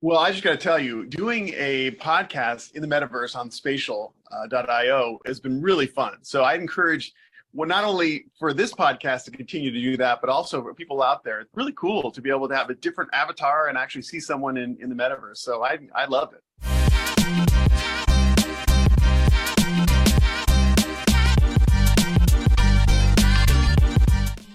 Well, I just got to tell you, doing a podcast in the metaverse on spatial.io uh, has been really fun. So I encourage, well, not only for this podcast to continue to do that, but also for people out there. It's really cool to be able to have a different avatar and actually see someone in, in the metaverse. So I, I love it.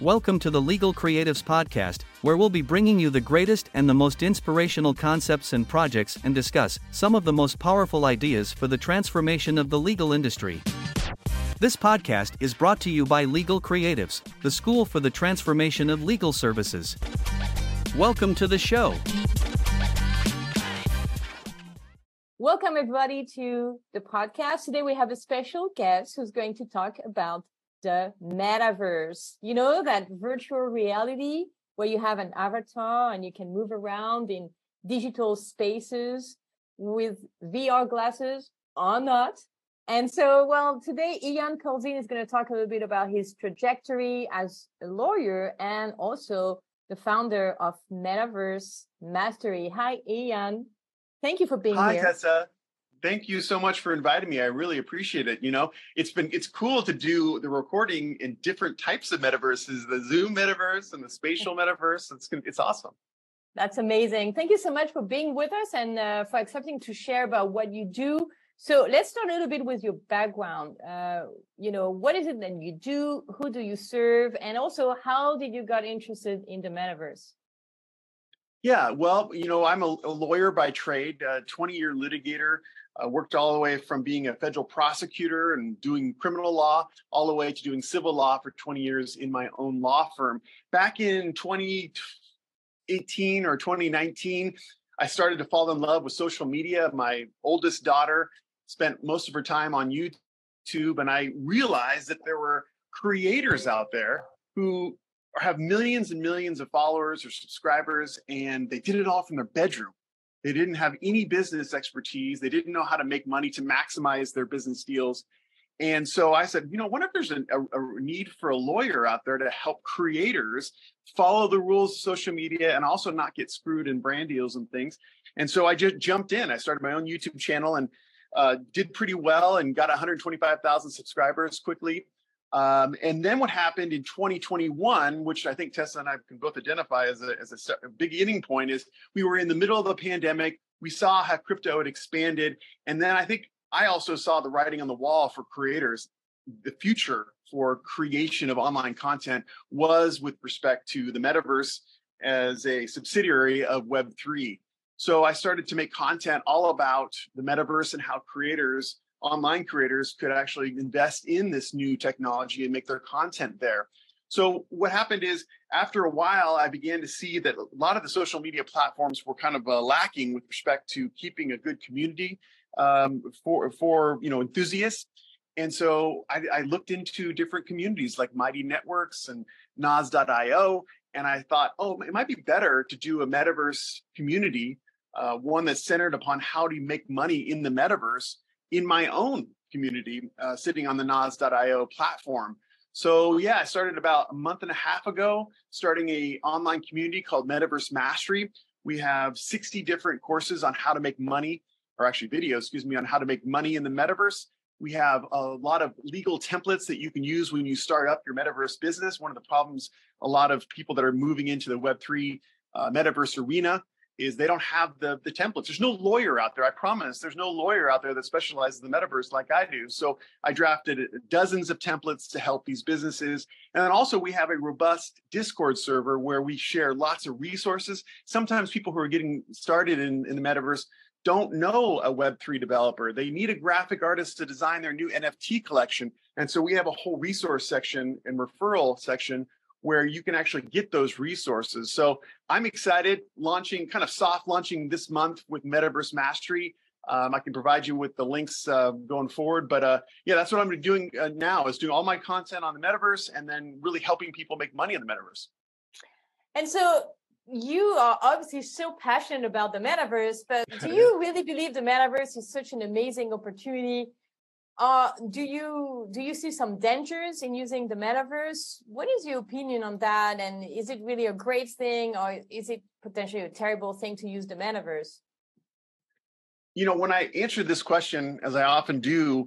Welcome to the Legal Creatives Podcast, where we'll be bringing you the greatest and the most inspirational concepts and projects and discuss some of the most powerful ideas for the transformation of the legal industry. This podcast is brought to you by Legal Creatives, the school for the transformation of legal services. Welcome to the show. Welcome, everybody, to the podcast. Today we have a special guest who's going to talk about the metaverse. You know, that virtual reality where you have an avatar and you can move around in digital spaces with VR glasses or not. And so, well, today Ian Corzine is going to talk a little bit about his trajectory as a lawyer and also the founder of Metaverse Mastery. Hi, Ian. Thank you for being Hi, here. Hi, Tessa thank you so much for inviting me. I really appreciate it. You know, it's been it's cool to do the recording in different types of metaverses, the Zoom metaverse and the spatial metaverse. It's it's awesome. That's amazing. Thank you so much for being with us and uh, for accepting to share about what you do. So let's start a little bit with your background. Uh, you know, what is it that you do? Who do you serve? And also, how did you got interested in the metaverse? Yeah, well, you know, I'm a, a lawyer by trade, 20 year litigator. Uh, worked all the way from being a federal prosecutor and doing criminal law, all the way to doing civil law for 20 years in my own law firm. Back in 2018 or 2019, I started to fall in love with social media. My oldest daughter spent most of her time on YouTube, and I realized that there were creators out there who have millions and millions of followers or subscribers, and they did it all from their bedroom. They didn't have any business expertise. They didn't know how to make money to maximize their business deals. And so I said, you know, what if there's a, a, need for a lawyer out there to help creators follow the rules of social media and also not get screwed in brand deals and things? And so I just jumped in. I started my own YouTube channel and uh, did pretty well and got 125,000 subscribers quickly. Um, and then what happened in 2021, which I think Tessa and I can both identify as a, as a, beginning point, is we were in the middle of the pandemic. We saw how crypto had expanded. And then I think I also saw the writing on the wall for creators. The future for creation of online content was with respect to the metaverse as a subsidiary of Web3. So I started to make content all about the metaverse and how creators online creators could actually invest in this new technology and make their content there. So what happened is after a while, I began to see that a lot of the social media platforms were kind of uh, lacking with respect to keeping a good community um, for for you know enthusiasts. And so I, I, looked into different communities like Mighty Networks and Nas.io, and I thought, oh, it might be better to do a metaverse community, uh, one that's centered upon how to make money in the metaverse in my own community, uh, sitting on the Nas.io platform. So yeah, I started about a month and a half ago, starting a online community called Metaverse Mastery. We have 60 different courses on how to make money, or actually videos, excuse me, on how to make money in the metaverse. We have a lot of legal templates that you can use when you start up your metaverse business. One of the problems a lot of people that are moving into the Web3 uh, metaverse arena is they don't have the the templates. There's no lawyer out there. I promise. There's no lawyer out there that specializes in the metaverse like I do. So I drafted dozens of templates to help these businesses. And then also we have a robust Discord server where we share lots of resources. Sometimes people who are getting started in, in the metaverse don't know a Web3 developer. They need a graphic artist to design their new NFT collection. And so we have a whole resource section and referral section where you can actually get those resources. So I'm excited launching, kind of soft launching this month with Metaverse Mastery. Um, I can provide you with the links uh, going forward, but uh, yeah, that's what I'm doing uh, now is doing all my content on the metaverse and then really helping people make money in the metaverse. And so you are obviously so passionate about the metaverse, but do you really believe the metaverse is such an amazing opportunity uh, do you do you see some dangers in using the metaverse? What is your opinion on that? And is it really a great thing, or is it potentially a terrible thing to use the metaverse? you know, when I answer this question, as I often do,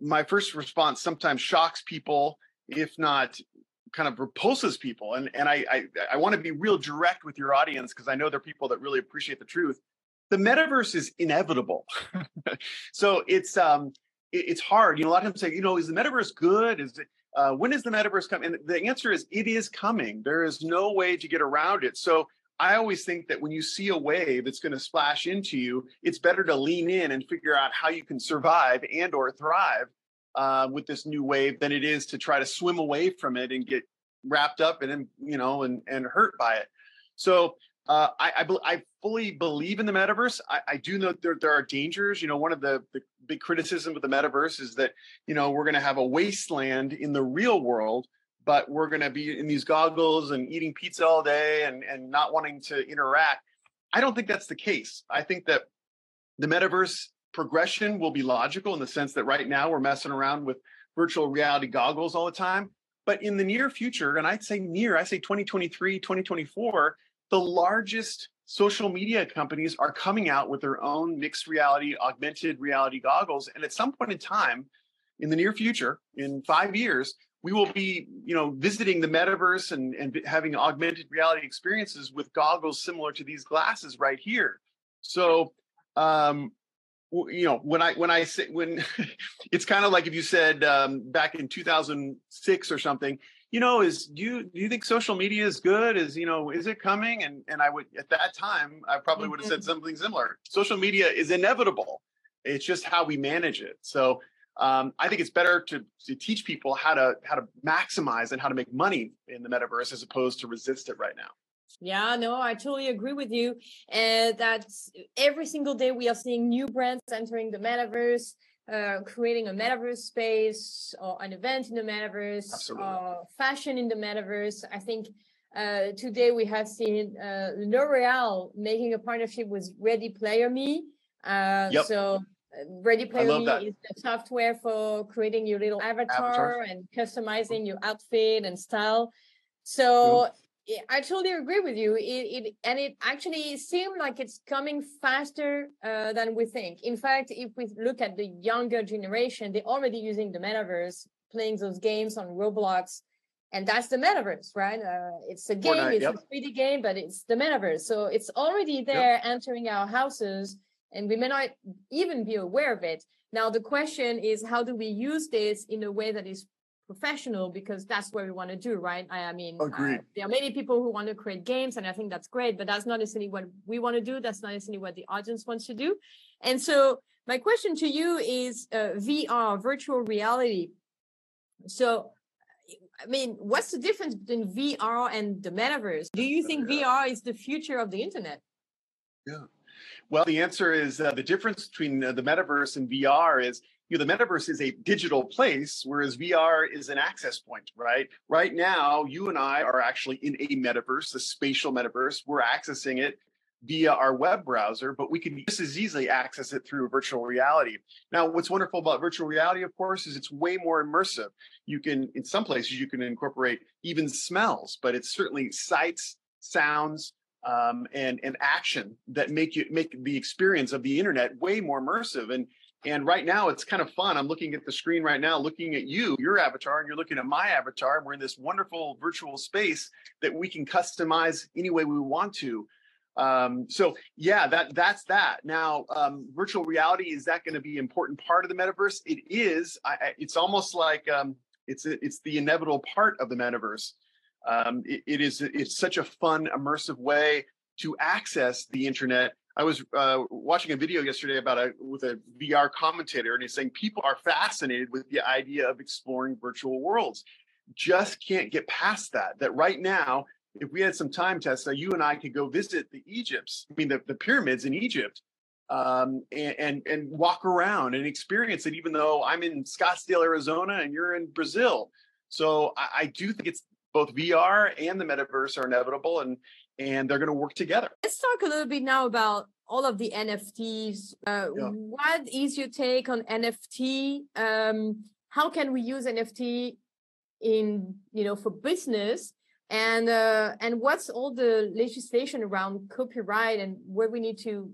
my first response sometimes shocks people, if not kind of repulses people. And and I I, I want to be real direct with your audience because I know there are people that really appreciate the truth. The metaverse is inevitable. so it's um it's hard. You know, a lot of people say, you know, is the metaverse good? Is it uh, when is the metaverse coming? And the answer is it is coming. There is no way to get around it. So I always think that when you see a wave that's going to splash into you, it's better to lean in and figure out how you can survive and or thrive uh, with this new wave than it is to try to swim away from it and get wrapped up and you know and and hurt by it. So uh, I, I, I fully believe in the metaverse. I, I do know there there are dangers. You know, one of the, the big criticism of the metaverse is that you know we're going to have a wasteland in the real world but we're going to be in these goggles and eating pizza all day and, and not wanting to interact. I don't think that's the case. I think that the metaverse progression will be logical in the sense that right now we're messing around with virtual reality goggles all the time. But in the near future, and I'd say near, I say 2023, 2024, the largest social media companies are coming out with their own mixed reality, augmented reality goggles. And at some point in time, in the near future, in five years, we will be you know visiting the metaverse and, and having augmented reality experiences with goggles similar to these glasses right here so um you know when i when i say when it's kind of like if you said um, back in 2006 or something you know is do you do you think social media is good is you know is it coming and and i would at that time i probably would have said mm-hmm. something similar social media is inevitable it's just how we manage it so um, I think it's better to, to teach people how to how to maximize and how to make money in the metaverse as opposed to resist it right now. Yeah, no, I totally agree with you. And that every single day we are seeing new brands entering the metaverse, uh, creating a metaverse space or an event in the metaverse, or fashion in the metaverse. I think uh, today we have seen uh, L'Oreal making a partnership with Ready Player Me. Uh, yep. So Ready Player Me is the software for creating your little avatar, avatar, and customizing your outfit and style. So cool. I totally agree with you. It, it and it actually seemed like it's coming faster uh, than we think. In fact, if we look at the younger generation, they're already using the metaverse, playing those games on Roblox. And that's the metaverse, right? Uh, it's a game, Fortnite, it's yep. a 3D game, but it's the metaverse. So it's already there yep. entering our houses and we may not even be aware of it. Now, the question is, how do we use this in a way that is professional? Because that's what we want to do, right? I, I mean, uh, there are many people who want to create games, and I think that's great, but that's not necessarily what we want to do. That's not necessarily what the audience wants to do. And so, my question to you is uh, VR, virtual reality. So, I mean, what's the difference between VR and the metaverse? Do you think VR is the future of the internet? Yeah. Well, the answer is uh, the difference between uh, the metaverse and VR is you know, the metaverse is a digital place, whereas VR is an access point, right? Right now, you and I are actually in a metaverse, a spatial metaverse. We're accessing it via our web browser, but we can just as easily access it through virtual reality. Now, what's wonderful about virtual reality, of course, is it's way more immersive. You can, in some places, you can incorporate even smells, but it's certainly sights, sounds, um, and and action that make you make the experience of the internet way more immersive and and right now it's kind of fun. I'm looking at the screen right now looking at you your avatar and you're looking at my avatar and we're in this wonderful virtual space that we can customize any way we want to. Um, so yeah that that's that. Now um, virtual reality is that going to be an important part of the metaverse? It is. I, it's almost like um, it's it's the inevitable part of the metaverse. Um, it, it is it's such a fun, immersive way to access the internet. I was uh, watching a video yesterday about a with a VR commentator, and he's saying people are fascinated with the idea of exploring virtual worlds. Just can't get past that. That right now, if we had some time, Tessa, you and I could go visit the Egypts. I mean, the, the pyramids in Egypt, um, and, and, and walk around and experience it. Even though I'm in Scottsdale, Arizona, and you're in Brazil, so I, I do think it's both VR and the metaverse are inevitable and and they're going to work together. Let's talk a little bit now about all of the NFTs. Uh, yeah. What is your take on NFT? Um, how can we use NFT in you know for business? And uh, and what's all the legislation around copyright and what we need to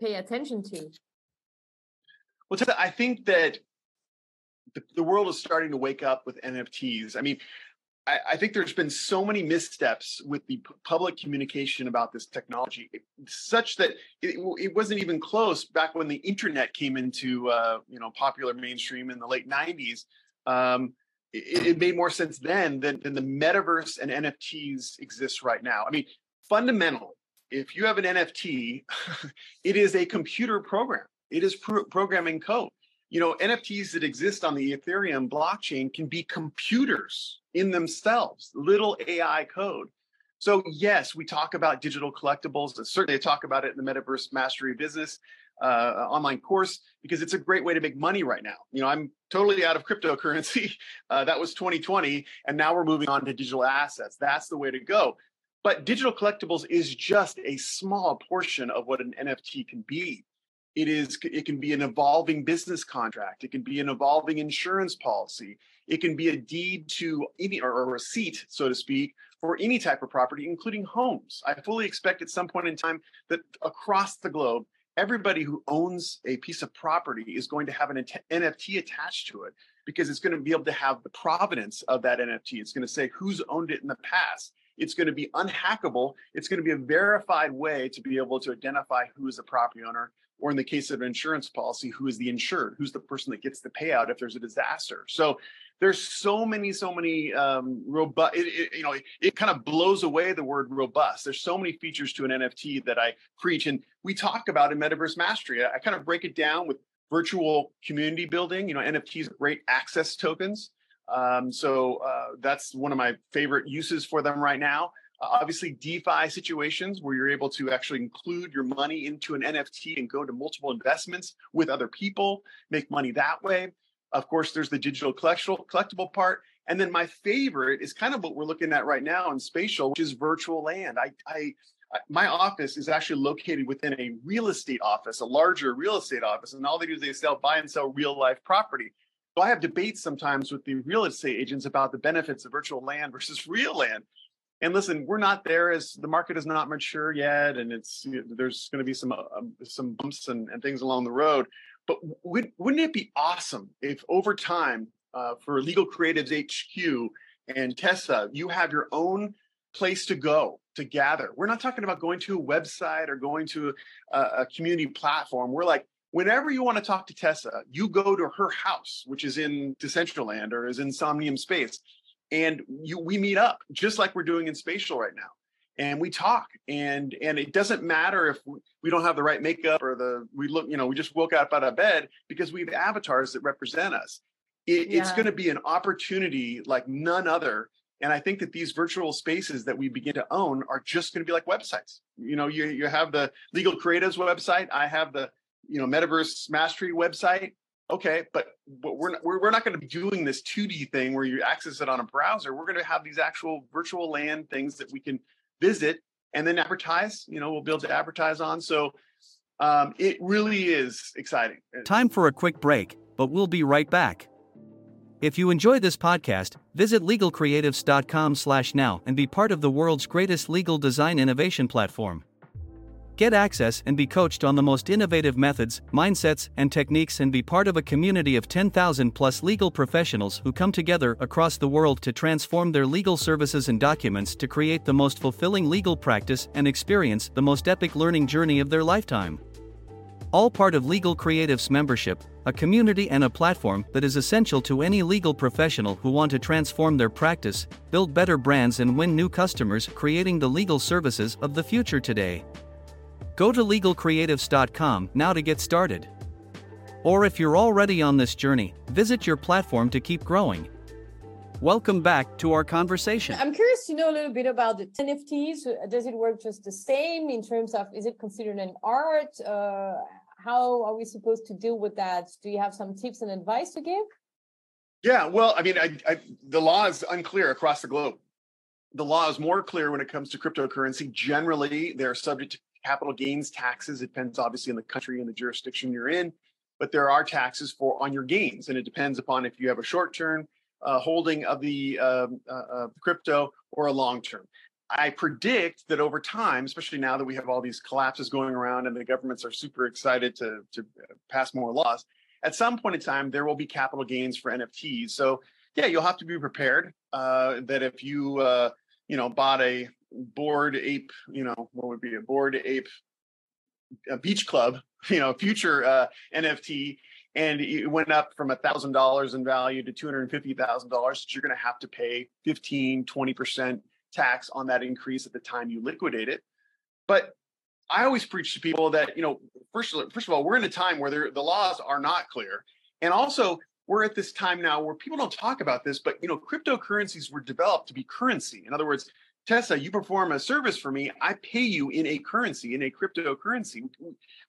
pay attention to? Well, I think that the, the world is starting to wake up with NFTs. I mean, I, I think there's been so many missteps with the p- public communication about this technology, such that it, it, wasn't even close back when the internet came into uh, you know popular mainstream in the late '90s. Um, it, it, made more sense then than, than the metaverse and NFTs exist right now. I mean, fundamentally, if you have an NFT, it is a computer program. It is pro- programming code you know, NFTs that exist on the Ethereum blockchain can be computers in themselves, little AI code. So yes, we talk about digital collectibles. and Certainly, I talk about it in the Metaverse Mastery Business uh, online course because it's a great way to make money right now. You know, I'm totally out of cryptocurrency. Uh, that was 2020, and now we're moving on to digital assets. That's the way to go. But digital collectibles is just a small portion of what an NFT can be it is it can be an evolving business contract it can be an evolving insurance policy it can be a deed to any or a receipt so to speak for any type of property including homes. I fully expect at some point in time that across the globe everybody who owns a piece of property is going to have an nft attached to it because it's going to be able to have the provenance of that nft it's going to say who's owned it in the past. It's going to be unhackable. It's going to be a verified way to be able to identify who is the property owner or in the case of an insurance policy, who is the insured? Who's the person that gets the payout if there's a disaster? So there's so many, so many um, robust. It, it, you know, it, it kind of blows away the word robust. There's so many features to an NFT that I preach, and we talk about in Metaverse Mastery. I, I kind of break it down with virtual community building. You know, NFTs are great access tokens. Um, so uh, that's one of my favorite uses for them right now. Obviously, DeFi situations where you're able to actually include your money into an NFT and go to multiple investments with other people, make money that way. Of course, there's the digital collectible part. And then my favorite is kind of what we're looking at right now in spatial, which is virtual land. I, I my office is actually located within a real estate office, a larger real estate office, and all they do is they sell, buy and sell real life property. So I have debates sometimes with the real estate agents about the benefits of virtual land versus real land and listen, we're not there as the market is not mature yet, and it's there's going to be some uh, um, some bumps and, and, things along the road. But would, wouldn't it be awesome if over time, uh, for Legal Creatives HQ and Tessa, you have your own place to go to gather? We're not talking about going to a website or going to a, a community platform. We're like, whenever you want to talk to Tessa, you go to her house, which is in Decentraland or is in Somnium Space, and you we meet up just like we're doing in spatial right now. And we talk and and it doesn't matter if we don't have the right makeup or the we look you know we just woke up out of bed because we have avatars that represent us. It, yeah. it's going to be an opportunity like none other. And i think that these virtual spaces that we begin to own are just going to be like websites. You know you, you have the legal creatives website. I have the you know metaverse mastery website okay but, we're, not, we're, we're not going to be doing this 2d thing where you access it on a browser. We're going to have these actual virtual land things that we can visit and then advertise you know we'll be able to advertise on. So um, it really is exciting. Time for a quick break but we'll be right back. If you enjoy this podcast visit legalcreatives.com slash now and be part of the world's greatest legal design innovation platform Get access and be coached on the most innovative methods, mindsets, and techniques, and be part of a community of 10,000 plus legal professionals who come together across the world to transform their legal services and documents to create the most fulfilling legal practice and experience the most epic learning journey of their lifetime. All part of Legal Creatives membership, a community and a platform that is essential to any legal professional who want to transform their practice, build better brands, and win new customers, creating the legal services of the future today. Go to legalcreatives.com now to get started. Or if you're already on this journey, visit your platform to keep growing. Welcome back to our conversation. I'm curious to know a little bit about the NFTs. Does it work just the same in terms of is it considered an art? Uh, how are we supposed to deal with that? Do you have some tips and advice to give? Yeah, well, I mean, I, I, the law is unclear across the globe. The law is more clear when it comes to cryptocurrency. Generally, they're subject to capital gains taxes. It depends obviously on the country and the jurisdiction you're in, but there are taxes for on your gains, and it depends upon if you have a short term uh, holding of the um, uh, uh, crypto or a long term. I predict that over time, especially now that we have all these collapses going around and the governments are super excited to, to uh, pass more laws, at some point in time, there will be capital gains for NFTs. So yeah, you'll have to be prepared uh, that if you uh, you know bought a bored ape, you know what would be a bored ape a beach club, you know, future uh, NFT, and it went up from a thousand dollars in value to two hundred fifty thousand dollars. You're going to have to pay 15, 20 percent tax on that increase at the time you liquidate it. But I always preach to people that you know, first first of all, we're in a time where the laws are not clear, and also we're at this time now where people don't talk about this, but you know, cryptocurrencies were developed to be currency. In other words, Tessa, you perform a service for me. I pay you in a currency, in a cryptocurrency.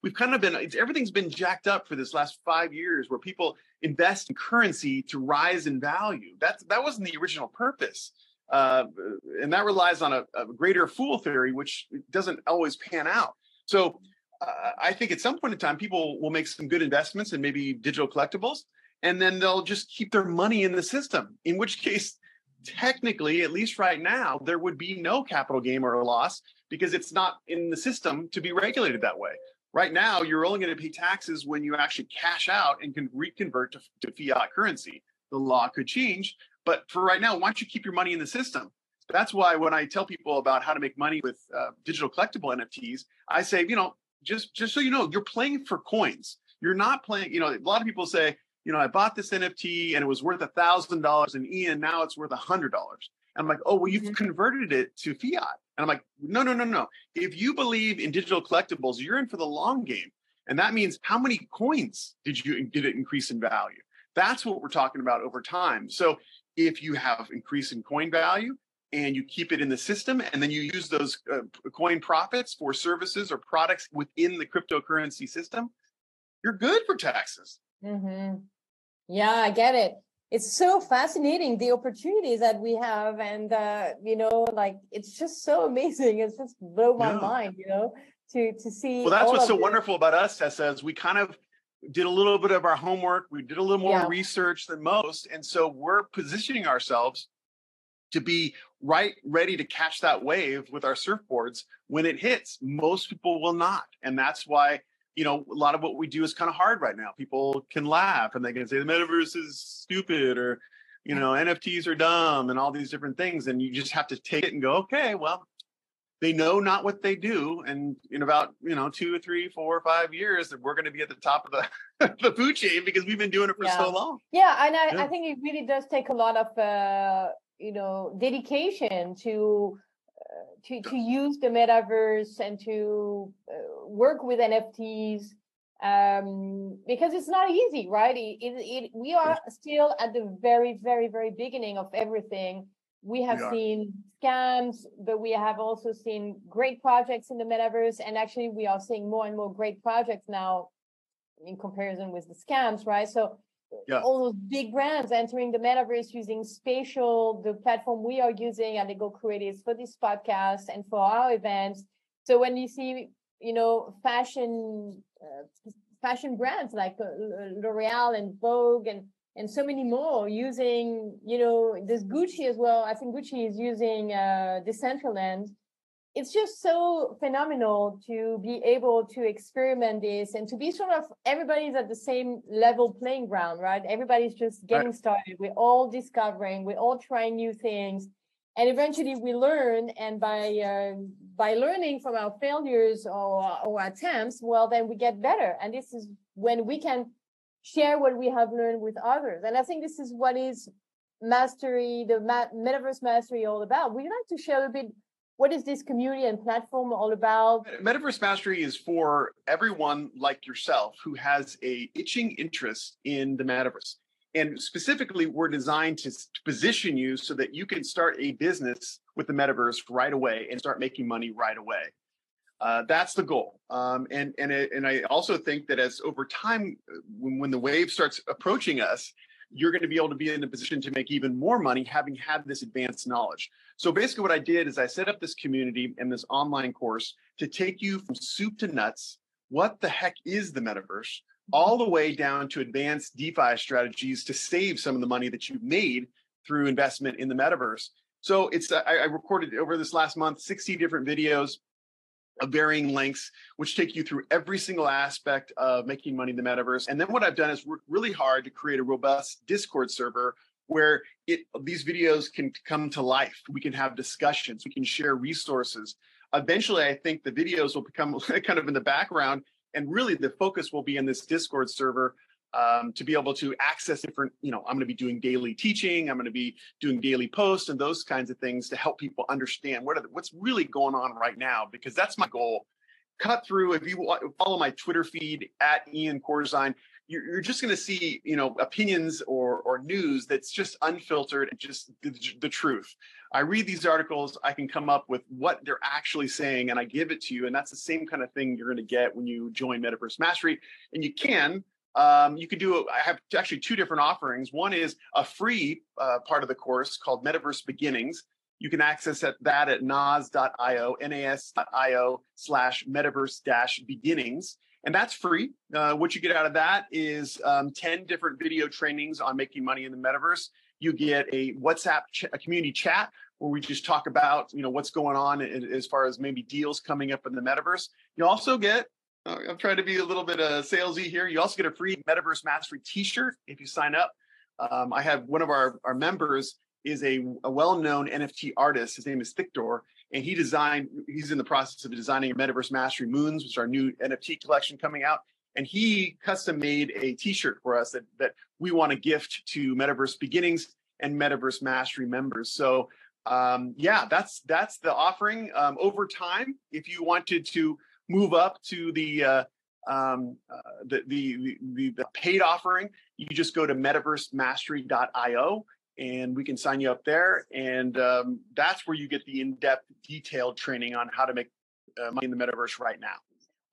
We've kind of been, everything's been jacked up for this last five years where people invest in currency to rise in value. That's, that wasn't the original purpose. Uh, and that relies on a, a, greater fool theory, which doesn't always pan out. So uh, I think at some point in time, people will make some good investments in maybe digital collectibles, and then they'll just keep their money in the system, in which case technically, at least right now, there would be no capital gain or loss because it's not in the system to be regulated that way. Right now, you're only going to pay taxes when you actually cash out and can reconvert to, to fiat currency. The law could change, but for right now, why don't you keep your money in the system? That's why when I tell people about how to make money with uh, digital collectible NFTs, I say, you know, just just so you know, you're playing for coins. You're not playing. You know, a lot of people say, you know, I bought this NFT and it was worth a thousand dollars in Ian. Now it's worth a hundred dollars. And I'm like, oh, well, you've mm-hmm. converted it to fiat. And I'm like, no, no, no, no. If you believe in digital collectibles, you're in for the long game. And that means how many coins did you did it increase in value? That's what we're talking about over time. So if you have increase in coin value and you keep it in the system and then you use those uh, coin profits for services or products within the cryptocurrency system, you're good for taxes. Mm-hmm. Yeah, I get it. It's so fascinating the opportunities that we have, and uh, you know, like it's just so amazing. It's just blow my yeah. mind, you know, to to see. Well, that's what's so this. wonderful about us, Tessa, is we kind of did a little bit of our homework. We did a little more yeah. research than most, and so we're positioning ourselves to be right ready to catch that wave with our surfboards when it hits. Most people will not, and that's why you know, a lot of what we do is kind of hard right now. People can laugh and they can say the metaverse is stupid or, you know, NFTs are dumb and all these different things. And you just have to take it and go, okay, well, they know not what they do. And in about, you know, two or three, four or five years, that we're going to be at the top of the, the food chain because we've been doing it for yeah. so long. Yeah. And I, yeah. I think it really does take a lot of, uh, you know, dedication to to to use the metaverse and to uh, work with NFTs um, because it's not easy, right? It, it, it, we are still at the very, very, very beginning of everything. We have we seen scams, but we have also seen great projects in the metaverse, and actually, we are seeing more and more great projects now in comparison with the scams, right? So yeah. all those big brands entering the metaverse using spatial, the platform we are using at Legal Creatives for this podcast and for our events. So when you see, you know, fashion, uh, fashion brands like uh, L'Oreal and Vogue and and so many more using, you know, this Gucci as well. I think Gucci is using uh, Decentraland it's just so phenomenal to be able to experiment this and to be sort of everybody's at the same level playing ground, right? Everybody's just getting right. started. We're all discovering, we're all trying new things. And eventually we learn, and by uh, by learning from our failures or, or attempts, well, then we get better. And this is when we can share what we have learned with others. And I think this is what is mastery, the ma- metaverse mastery all about. We like to share a bit what is this community and platform all about? Metaverse Mastery is for everyone like yourself who has a itching interest in the metaverse. And specifically, we're designed to position you so that you can start a business with the metaverse right away and start making money right away. Uh, that's the goal. Um, and and it, and I also think that as over time, when, when the wave starts approaching us, you're going to be able to be in a position to make even more money having had this advanced knowledge. So basically, what I did is I set up this community and this online course to take you from soup to nuts. What the heck is the metaverse? Mm-hmm. All the way down to advanced DeFi strategies to save some of the money that you've made through investment in the metaverse. So it's I, I recorded over this last month 60 different videos of varying lengths, which take you through every single aspect of making money in the metaverse. And then what I've done is worked really hard to create a robust Discord server where it these videos can come to life. We can have discussions, we can share resources. Eventually, I think the videos will become kind of in the background, and really the focus will be in this Discord server um, to be able to access different, you know, I'm going to be doing daily teaching, I'm going to be doing daily posts and those kinds of things to help people understand what the, what's really going on right now, because that's my goal. Cut through, if you follow my Twitter feed at Ian Corzine, you're, just going to see, you know, opinions or, or news that's just unfiltered and just the, the truth. I read these articles, I can come up with what they're actually saying and I give it to you. And that's the same kind of thing you're going to get when you join Metaverse Mastery. And you can um, you could do i have actually two different offerings one is a free uh, part of the course called metaverse beginnings you can access at that at nas.io nas.io slash metaverse dash beginnings and that's free uh, what you get out of that is um, 10 different video trainings on making money in the metaverse you get a whatsapp ch- a community chat where we just talk about you know what's going on as far as maybe deals coming up in the metaverse you also get uh, I'm trying to be a little bit uh, salesy here. You also get a free Metaverse Mastery T-shirt if you sign up. Um, I have one of our, our members is a, a well-known NFT artist. His name is Thickdoor, and he designed. He's in the process of designing a Metaverse Mastery Moons, which is our new NFT collection coming out. And he custom made a T-shirt for us that that we want to gift to Metaverse Beginnings and Metaverse Mastery members. So um, yeah, that's that's the offering. Um, over time, if you wanted to move up to the uh, um, uh, the, the, the the paid offering, you just go to metaversemastery.io and we can sign you up there. And um, that's where you get the in-depth, detailed training on how to make uh, money in the metaverse right now.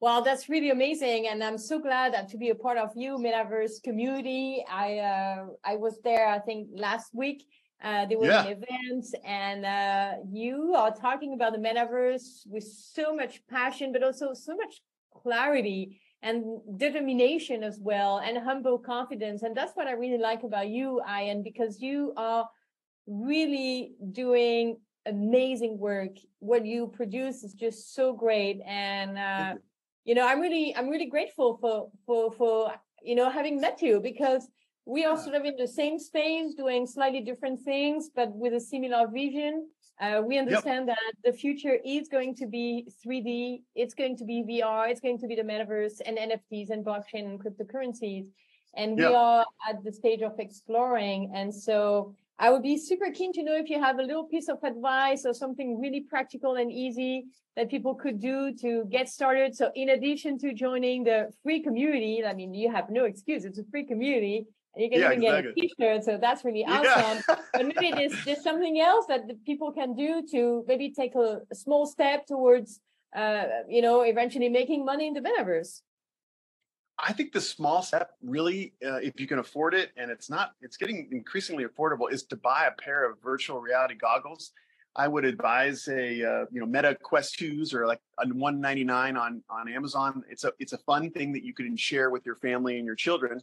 Well, that's really amazing, and I'm so glad that to be a part of you metaverse community. I uh, I was there, I think last week, uh, there was yeah. an event, and uh, you are talking about the metaverse with so much passion, but also so much clarity and determination as well, and humble confidence. And that's what I really like about you, Ian, because you are really doing amazing work. What you produce is just so great, and uh, you know, I'm really, I'm really grateful for for for you know having met you because we are sort of in the same space doing slightly different things but with a similar vision uh, we understand yep. that the future is going to be 3d it's going to be vr it's going to be the metaverse and nfts and blockchain and cryptocurrencies and we yep. are at the stage of exploring and so i would be super keen to know if you have a little piece of advice or something really practical and easy that people could do to get started so in addition to joining the free community i mean you have no excuse it's a free community you can yeah, even exactly. get a t-shirt so that's really awesome yeah. but maybe there's, there's something else that the people can do to maybe take a, a small step towards uh, you know eventually making money in the metaverse I think the small step, really, uh, if you can afford it, and it's not, it's getting increasingly affordable, is to buy a pair of virtual reality goggles. I would advise a uh, you know Meta Quest 2s or like a 199 on on Amazon. It's a it's a fun thing that you can share with your family and your children.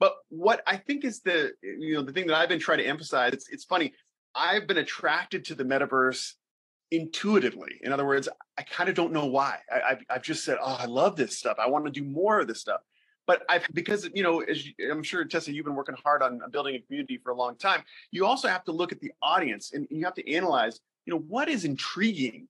But what I think is the you know the thing that I've been trying to emphasize, it's it's funny. I've been attracted to the metaverse intuitively. In other words, I kind of don't know why. I, have I've just said, oh, I love this stuff. I want to do more of this stuff. But I've because you know, as you, I'm sure Tessa, you've been working hard on building a community for a long time. You also have to look at the audience and you have to analyze, you know, what is intriguing.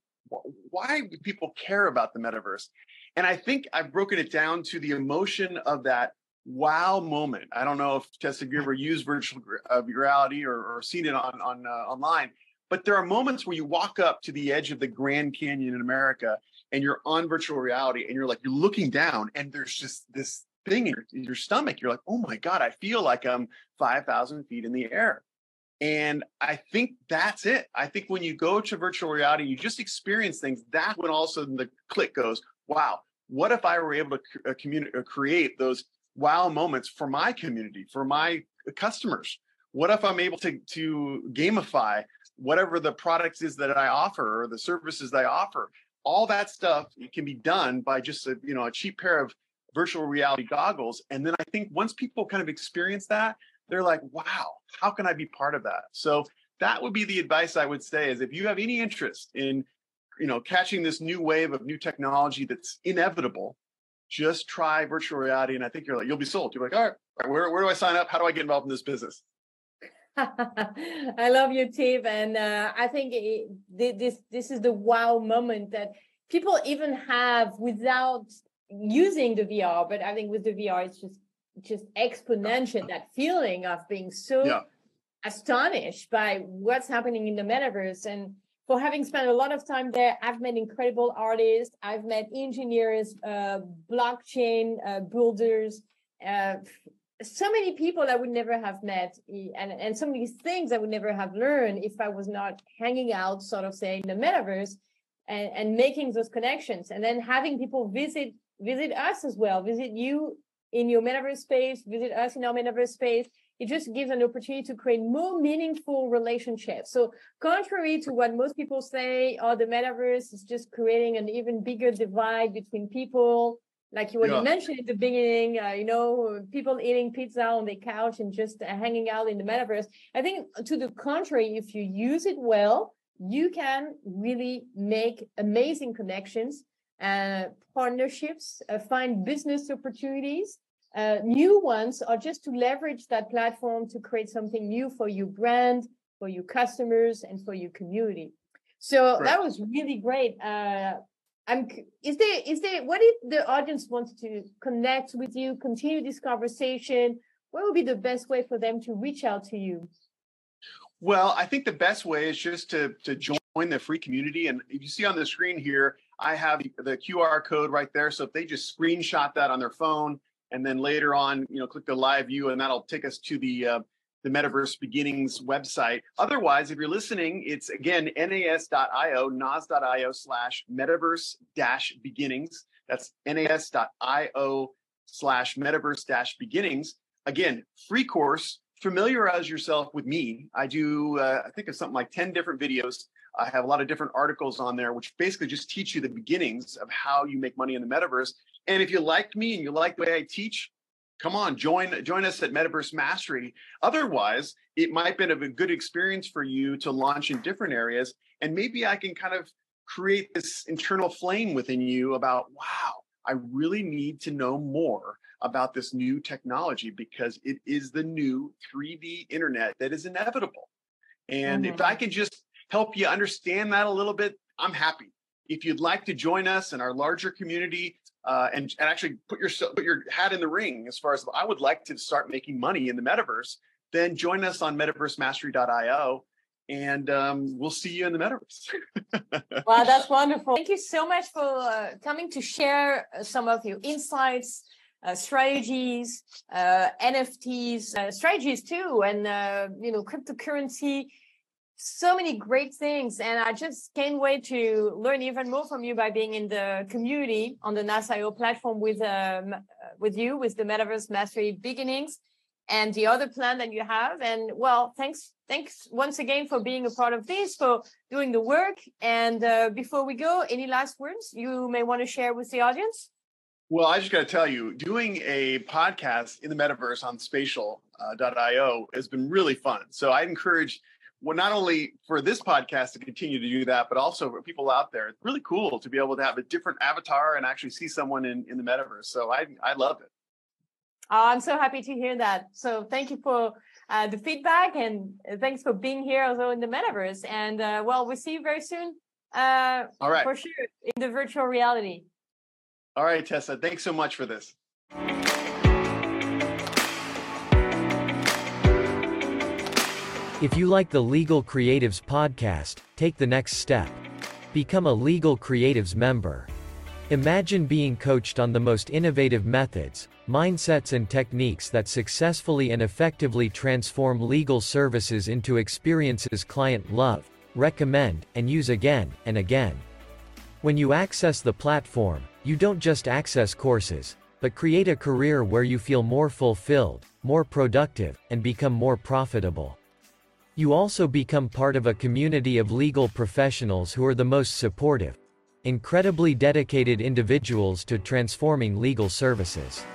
Why do people care about the metaverse? And I think I've broken it down to the emotion of that wow moment. I don't know if Tessa, have you ever used virtual uh, reality or, or, seen it on on uh, online, but there are moments where you walk up to the edge of the Grand Canyon in America and you're on virtual reality and you're like you're looking down and there's just this thing in your, in your stomach. You're like, oh my god, I feel like I'm five thousand feet in the air. And I think that's it. I think when you go to virtual reality, you just experience things. That's when all of a sudden the click goes, wow, what if I were able to uh, uh, create those wow moments for my community, for my uh, customers? What if I'm able to, to gamify whatever the products is that I offer or the services that I offer? All that stuff can be done by just a, you know a cheap pair of virtual reality goggles. And then I think once people kind of experience that, they're like, wow, how can I be part of that? So that would be the advice I would say is if you have any interest in you know, catching this new wave of new technology that's inevitable, just try virtual reality, and I think you're like you'll be sold. You're like, all right, where where do I sign up? How do I get involved in this business? I love your tip, and uh, I think it, this this is the wow moment that people even have without using the VR. But I think with the VR, it's just just exponential that feeling of being so yeah. astonished by what's happening in the metaverse and for having spent a lot of time there i've met incredible artists i've met engineers uh, blockchain uh, builders uh, so many people I would never have met, and, and so many things I would never have learned if I was not hanging out, sort of saying the metaverse, and, and making those connections, and then having people visit visit us as well, visit you in your metaverse space, visit us in our metaverse space. It just gives an opportunity to create more meaningful relationships. So, contrary to what most people say, oh, the metaverse is just creating an even bigger divide between people like what yeah. you mentioned at the beginning, uh, you know, people eating pizza on the couch and just uh, hanging out in the metaverse. I think to the contrary, if you use it well, you can really make amazing connections, uh, partnerships, uh, find business opportunities, uh, new ones, are just to leverage that platform to create something new for your brand, for your customers, and for your community. So right. that was really great. Uh, I'm is there is there what if the audience wants to connect with you, continue this conversation? What would be the best way for them to reach out to you? Well, I think the best way is just to to join the free community. And if you see on the screen here, I have the QR code right there. So if they just screenshot that on their phone and then later on, you know, click the live view, and that'll take us to the uh, the Metaverse Beginnings website. Otherwise, if you're listening, it's again nas.io, nas.io slash metaverse dash beginnings. That's nas.io slash metaverse dash beginnings. Again, free course. Familiarize yourself with me. I do, uh, I think of something like 10 different videos. I have a lot of different articles on there, which basically just teach you the beginnings of how you make money in the metaverse. And if you like me and you like the way I teach, come on join join us at metaverse mastery. Otherwise it might have been a good experience for you to launch in different areas and maybe i can kind of create this internal flame within you about wow i really need to know more about this new technology because it is the new 3d internet that is inevitable. And mm-hmm. if i can just help you understand that a little bit i'm happy. If you'd like to join us in our larger community uh, and, and actually put your put your hat in the ring as far as I would like to start making money in the metaverse, then join us on metaversemastery.io and um, we'll see you in the metaverse. wow, that's wonderful. Thank you so much for uh, coming to share uh, some of your insights, uh, strategies, uh, NFTs, uh, strategies too, and you know cryptocurrency so many great things and i just can't wait to learn even more from you by being in the community on the nas.io platform with um, with you with the metaverse mastery beginnings and the other plan that you have. And well thanks thanks once again for being a part of this for doing the work. And uh, before we go any last words you may want to share with the audience? Well i just got to tell you doing a podcast in the metaverse on spatial.io uh, has been really fun. So i encourage well, not only for this podcast to continue to do that, but also for people out there. It's really cool to be able to have a different avatar and actually see someone in, in the metaverse. So I I love it. Oh, I'm so happy to hear that. So thank you for uh, the feedback and thanks for being here also in the metaverse. And uh, well, we'll see you very soon. Uh, All right. For sure in the virtual reality. All right, Tessa. Thanks so much for this. If you like the Legal Creatives podcast, take the next step. Become a Legal Creatives member. Imagine being coached on the most innovative methods, mindsets, and techniques that successfully and effectively transform legal services into experiences clients love, recommend, and use again and again. When you access the platform, you don't just access courses, but create a career where you feel more fulfilled, more productive, and become more profitable. You also become part of a community of legal professionals who are the most supportive, incredibly dedicated individuals to transforming legal services.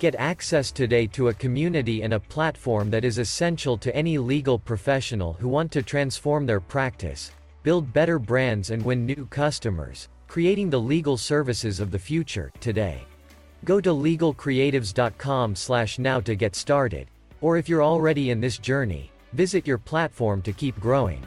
Get access today to a community and a platform that is essential to any legal professional who want to transform their practice, build better brands and win new customers, creating the legal services of the future, today. Go to legalcreatives.com slash now to get started. Or if you're already in this journey, visit your platform to keep growing.